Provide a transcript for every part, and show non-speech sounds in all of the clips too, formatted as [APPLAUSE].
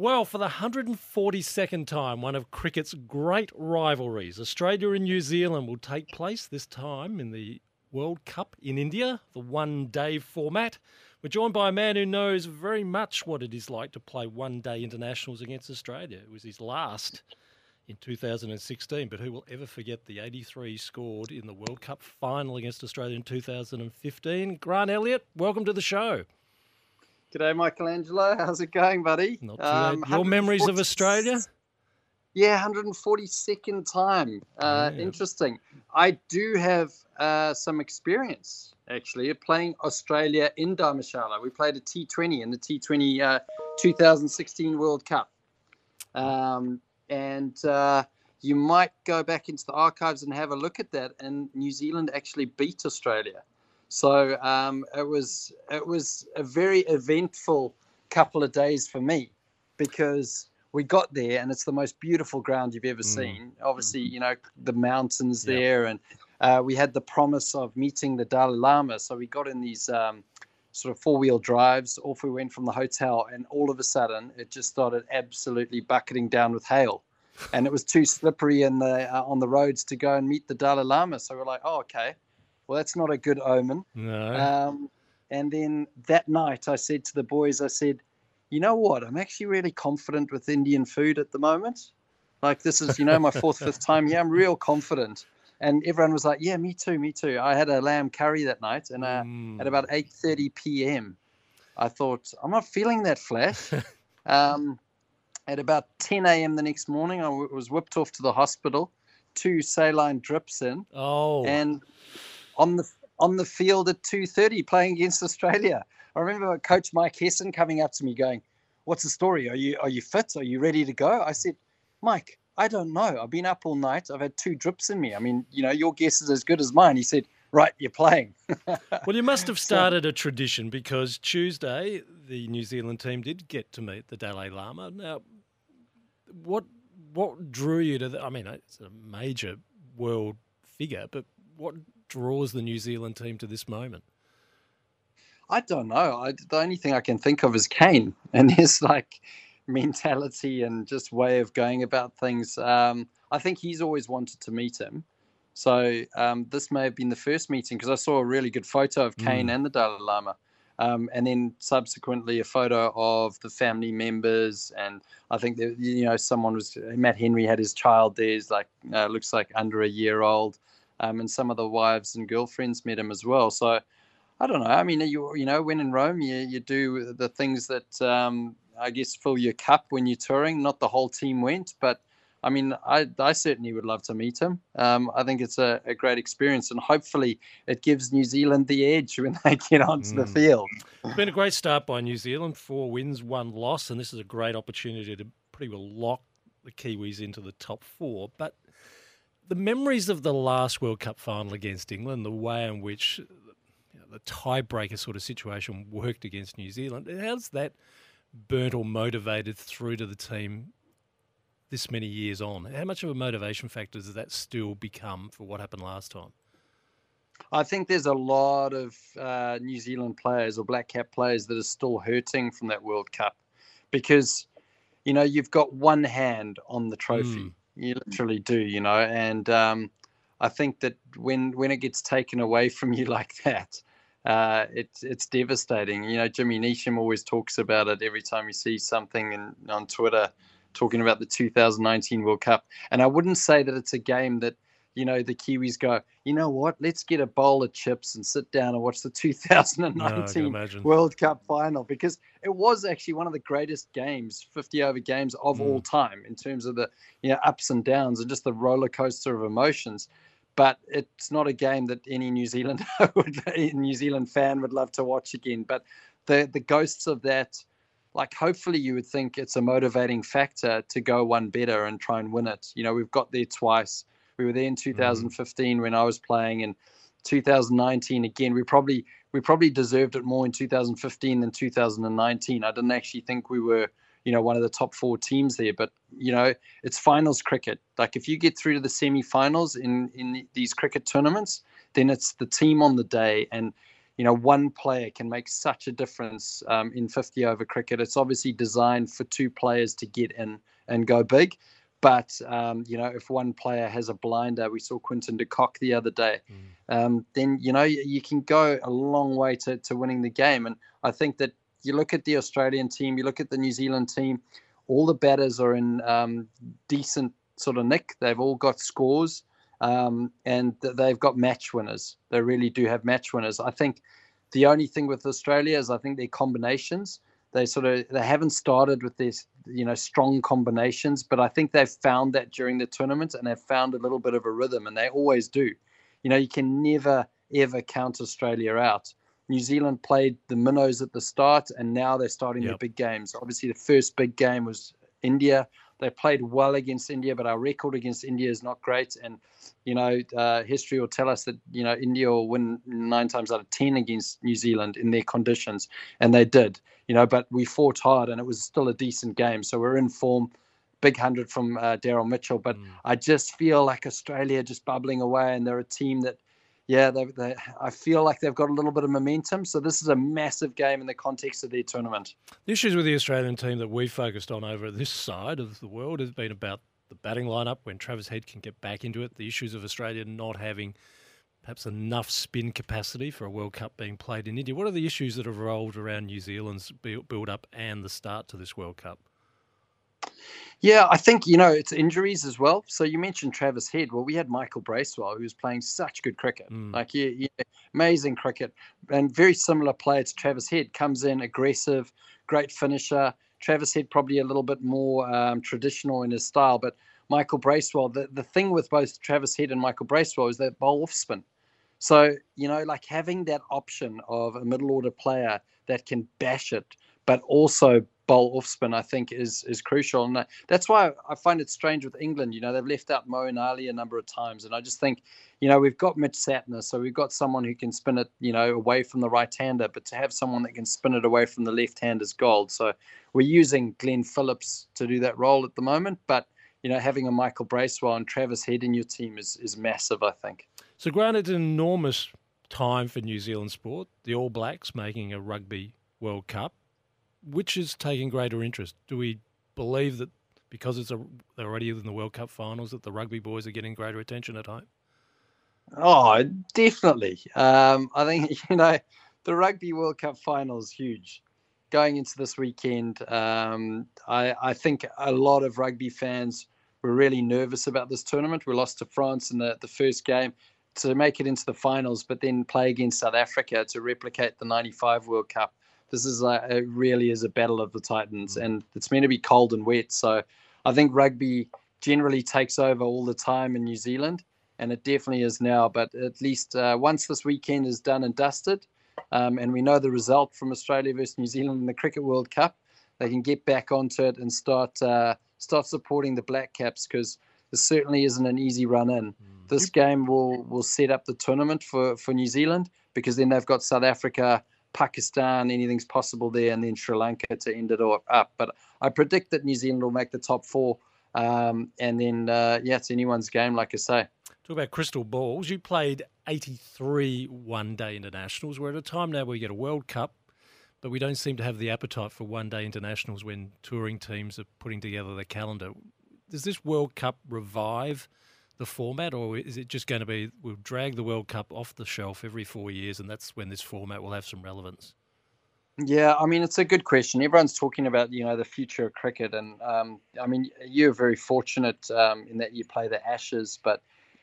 Well, for the 142nd time, one of cricket's great rivalries, Australia and New Zealand, will take place this time in the World Cup in India, the one day format. We're joined by a man who knows very much what it is like to play one day internationals against Australia. It was his last in 2016, but who will ever forget the 83 scored in the World Cup final against Australia in 2015? Grant Elliott, welcome to the show. G'day, Michelangelo. How's it going, buddy? Not too um, Your memories of Australia? Yeah, 142nd time. Uh, yeah. Interesting. I do have uh, some experience actually playing Australia in Dharamshala. We played a T20 in the T20 uh, 2016 World Cup. Um, and uh, you might go back into the archives and have a look at that. And New Zealand actually beat Australia. So um, it was it was a very eventful couple of days for me because we got there and it's the most beautiful ground you've ever mm. seen. Obviously, you know the mountains there, and uh, we had the promise of meeting the Dalai Lama. So we got in these um, sort of four wheel drives. Off we went from the hotel, and all of a sudden it just started absolutely bucketing down with hail. And it was too slippery in the uh, on the roads to go and meet the Dalai Lama. So we're like, oh, okay well, that's not a good omen. No. Um, and then that night, I said to the boys, I said, you know what? I'm actually really confident with Indian food at the moment. Like this is, you know, my fourth, fifth time. Yeah, I'm real confident. And everyone was like, yeah, me too, me too. I had a lamb curry that night, and uh, mm. at about 8:30 p.m., I thought I'm not feeling that flash. [LAUGHS] um, at about 10 a.m. the next morning, I w- was whipped off to the hospital, two saline drips in. Oh. And on the on the field at 2:30 playing against Australia. I remember Coach Mike Hesson coming up to me going, "What's the story? Are you are you fit? Are you ready to go?" I said, "Mike, I don't know. I've been up all night. I've had two drips in me. I mean, you know, your guess is as good as mine." He said, "Right, you're playing." [LAUGHS] well, you must have started a tradition because Tuesday the New Zealand team did get to meet the Dalai Lama. Now, what what drew you to? The, I mean, it's a major world figure, but what draws the New Zealand team to this moment? I don't know. I, the only thing I can think of is Kane and [LAUGHS] his like mentality and just way of going about things. Um, I think he's always wanted to meet him. So um, this may have been the first meeting because I saw a really good photo of Kane mm. and the Dalai Lama. Um, and then subsequently a photo of the family members. And I think that, you know, someone was, Matt Henry had his child there, he's like, uh, looks like under a year old um, and some of the wives and girlfriends met him as well. So I don't know. I mean, you you know, when in Rome, you you do the things that um, I guess fill your cup when you're touring. Not the whole team went, but I mean, I, I certainly would love to meet him. Um, I think it's a, a, great experience, and hopefully, it gives New Zealand the edge when they [LAUGHS] get onto mm. the field. It's been a great start by New Zealand four wins, one loss, and this is a great opportunity to pretty well lock the Kiwis into the top four. But the memories of the last World Cup final against England, the way in which you know, the tiebreaker sort of situation worked against New Zealand, how's that burnt or motivated through to the team this many years on? How much of a motivation factor does that still become for what happened last time? I think there's a lot of uh, New Zealand players or Black Cap players that are still hurting from that World Cup because, you know, you've got one hand on the trophy. Mm. You literally do, you know, and um, I think that when when it gets taken away [LAUGHS] from you like that, uh, it's it's devastating. You know, Jimmy Neesham always talks about it every time you see something in, on Twitter talking about the 2019 World Cup. And I wouldn't say that it's a game that you know, the Kiwis go, you know what, let's get a bowl of chips and sit down and watch the 2019 [LAUGHS] no, World Cup final because it was actually one of the greatest games, 50 over games of mm. all time in terms of the you know ups and downs and just the roller coaster of emotions. But it's not a game that any New Zealand [LAUGHS] would, New Zealand fan would love to watch again. But the the ghosts of that, like hopefully you would think it's a motivating factor to go one better and try and win it. You know, we've got there twice we were there in 2015 mm-hmm. when I was playing, and 2019 again. We probably we probably deserved it more in 2015 than 2019. I didn't actually think we were you know one of the top four teams there, but you know it's finals cricket. Like if you get through to the semi-finals in in these cricket tournaments, then it's the team on the day and you know, one player can make such a difference um, in 50 over cricket. It's obviously designed for two players to get in and go big. But um, you know, if one player has a blinder, we saw Quinton de Kock the other day, mm. um, then you know you, you, can go a long way to, to winning the game. And I think that you look at the Australian team, you look at the New Zealand team, all the batters are in um, decent sort of nick. They've all got scores, um, and they've got match winners. They really do have match winners. I think the only thing with Australia is I think their combinations they sort of they haven't started with these you know strong combinations but i think they've found that during the tournament and they've found a little bit of a rhythm and they always do. You know you can never ever count australia out. New zealand played the minnows at the start and now they're starting yep. the big games. Obviously the first big game was india they played well against India, but our record against India is not great. And you know, uh, history will tell us that you know India will win nine times out of ten against New Zealand in their conditions, and they did. You know, but we fought hard, and it was still a decent game. So we're in form. Big hundred from uh, Daryl Mitchell, but mm. I just feel like Australia just bubbling away, and they're a team that yeah, they, they, I feel like they've got a little bit of momentum. So this is a massive game in the context of their tournament. The issues with the Australian team that we focused on over this side of the world has been about the batting lineup when Travis Head can get back into it. The issues of Australia not having perhaps enough spin capacity for a World Cup being played in India. What are the issues that have rolled around New Zealand's build up and the start to this World Cup? Yeah, I think you know it's injuries as well. So you mentioned Travis Head. Well, we had Michael Bracewell, who was playing such good cricket, mm. like yeah, yeah, amazing cricket, and very similar player to Travis Head. Comes in aggressive, great finisher. Travis Head probably a little bit more um, traditional in his style, but Michael Bracewell. The the thing with both Travis Head and Michael Bracewell is that bowl off spin. So you know, like having that option of a middle order player that can bash it, but also bowl off spin, I think, is is crucial. And that's why I find it strange with England. You know, they've left out Moeen Ali a number of times, and I just think, you know, we've got Mitch Santner, so we've got someone who can spin it, you know, away from the right hander, but to have someone that can spin it away from the left hand is gold. So we're using Glenn Phillips to do that role at the moment, but you know, having a Michael Bracewell and Travis Head in your team is is massive. I think. So, granted, an enormous time for New Zealand sport. The All Blacks making a Rugby World Cup which is taking greater interest? Do we believe that because it's a, they're already in the World Cup finals that the rugby boys are getting greater attention at home? Oh, definitely. Um, I think [LAUGHS] you know the Rugby World Cup final is huge. Going into this weekend, um, I, I think a lot of rugby fans were really nervous about this tournament. We lost to France in the, the first game to make it into the finals, but then play against South Africa to replicate the 95 World Cup this is a, it really is a battle of the titans, mm. and it's meant to be cold and wet. So I think rugby generally takes over all the time in New Zealand, and it definitely is now. But at least uh, once this weekend is done and dusted, um, and we know the result from Australia versus New Zealand in the Cricket World Cup, they can get back onto it and start uh, start supporting the Black Caps because this certainly isn't an easy run in. Mm. This game will will set up the tournament for for New Zealand because then they've got South Africa Pakistan, anything's possible there, and then Sri Lanka to end it all up. But I predict that New Zealand will make the top four. Um, and then, uh, yeah, it's anyone's game, like I say. Talk about crystal balls. You played 83 one day internationals. We're at a time now where we get a World Cup, but we don't seem to have the appetite for one day internationals when touring teams are putting together the calendar. Does this World Cup revive the format, or is it just going to be we'll drag the World Cup off the shelf every four years, and that's when this format will have some relevance? Yeah, I mean it's a good question. Everyone's talking about you know the future of cricket, and um, I mean you're very fortunate um, in that you play the Ashes, but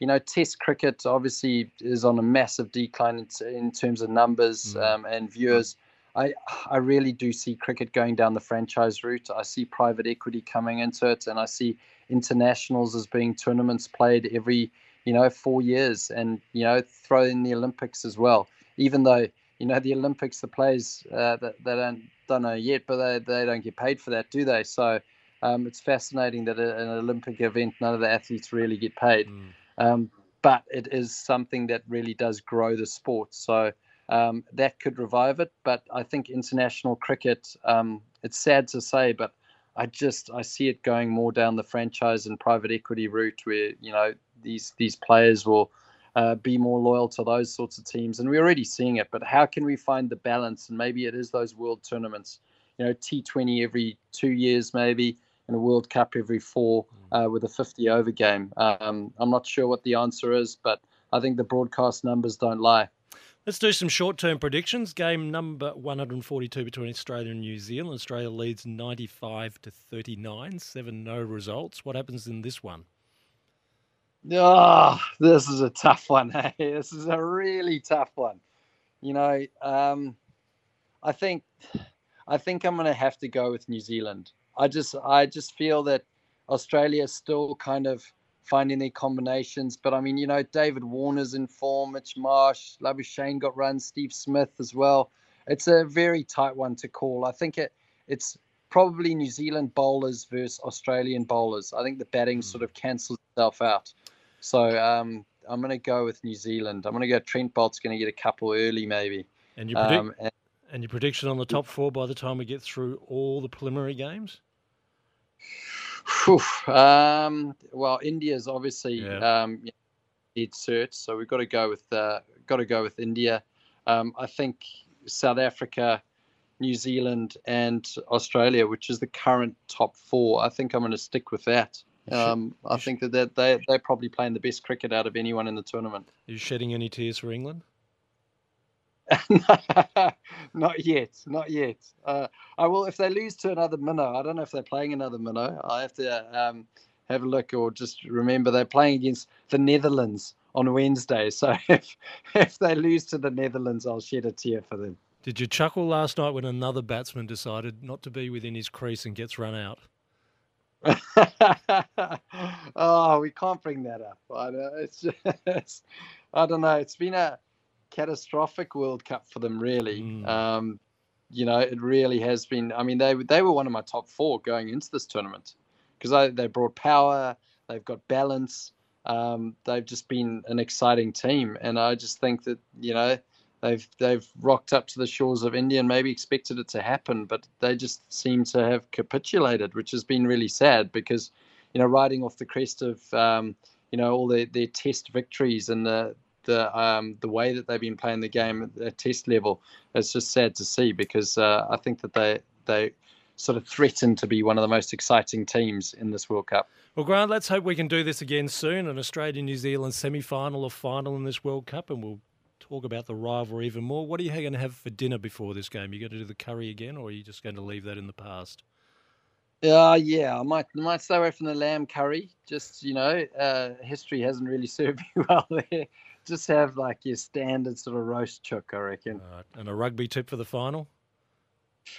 you know Test cricket obviously is on a massive decline in, in terms of numbers mm. um, and viewers. I I really do see cricket going down the franchise route. I see private equity coming into it, and I see internationals as being tournaments played every you know four years, and you know throw in the Olympics as well. Even though you know the Olympics, the players uh, that they don't don't know yet, but they they don't get paid for that, do they? So um, it's fascinating that an Olympic event, none of the athletes really get paid. Mm. Um, but it is something that really does grow the sport. So um, that could revive it. But I think international cricket, um, it's sad to say, but I just I see it going more down the franchise and private equity route, where you know these these players will uh, be more loyal to those sorts of teams. And we're already seeing it. But how can we find the balance? And maybe it is those world tournaments, you know, T20 every two years, maybe, and a World Cup every four uh, with a 50 over game. Um, I'm not sure what the answer is, but I think the broadcast numbers don't lie. Let's do some short term predictions. Game number 142 between Australia and New Zealand. Australia leads 95 to 39, 7 no results. What happens in this one? Oh, this is a tough [LAUGHS] one. Hey, this is a really tough one. You know, um, I think, I think I'm going to have to go with New Zealand. I just, I just feel that Australia is still kind of finding their combinations. But I mean, you know, David Warner's in form, Mitch Marsh, Labuschagne got runs, Steve Smith as well. It's a very tight one to call. I think it, it's probably New Zealand bowlers versus Australian bowlers. I think the batting sort of cancels itself out. So um, I'm going to go with New Zealand. I'm going to go Trent Boult's going to get a couple early, maybe. And your, predict- um, and, and your prediction on the top four by the time we get through all the preliminary games? Um, well, India's obviously yeah. um, cert, so we've got to go with uh, got to go with India. Um, I think South Africa, New Zealand, and Australia, which is the current top four. I think I'm going to stick with that. Um, I think that they're, they they're probably playing the best cricket out of anyone in the tournament. Are you shedding any tears for England? [LAUGHS] not yet, not yet. Uh, I will if they lose to another minnow. I don't know if they're playing another minnow. I have to um, have a look or just remember they're playing against the Netherlands on Wednesday. [LAUGHS] So if if they lose to the Netherlands, I'll shed a tear for them. Did you chuckle last night when another batsman decided not to be within his crease and gets run out? [LAUGHS] oh, we can't bring that up. I know. It's just, I don't know. It's been a catastrophic World Cup for them, really. Mm. Um, you know, it really has been. I mean, they they were one of my top four going into this tournament because they brought power, they've got balance, um, they've just been an exciting team, and I just think that you know they've they've rocked up to the shores of India and maybe expected it to happen, but they just seem to have capitulated, which has been really sad because you know riding off the crest of um, you know all their, their test victories and the the um, the way that they've been playing the game at test level. It's just sad to see because uh, I think that they they sort of threaten to be one of the most exciting teams in this World Cup. Well, Grant, let's hope we can do this again soon. An Australia New Zealand semi final or final in this World Cup, and we'll talk about the rivalry even more. What are you going to have for dinner before this game? Are you going to do the curry again, or are you just going to leave that in the past? Uh, yeah, I might might stay away from the lamb curry. Just you know, uh, history hasn't really [LAUGHS] served me well there just have like your standard sort of roast chook, I reckon. Right. And a rugby tip for the final?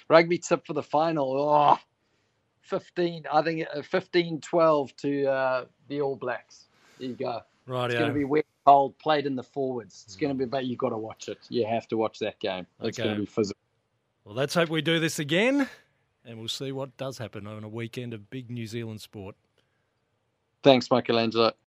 Rugby tip for the final. Oh, 15, I think uh, 15 12 to uh, the All Blacks. There you go. Right, It's going to be wet, cold, played in the forwards. It's going to be, but you've got to watch it. You have to watch that game. It's okay. going to be physical. Well, let's hope we do this again, and we'll see what does happen on a weekend of big New Zealand sport. Thanks, Michelangelo.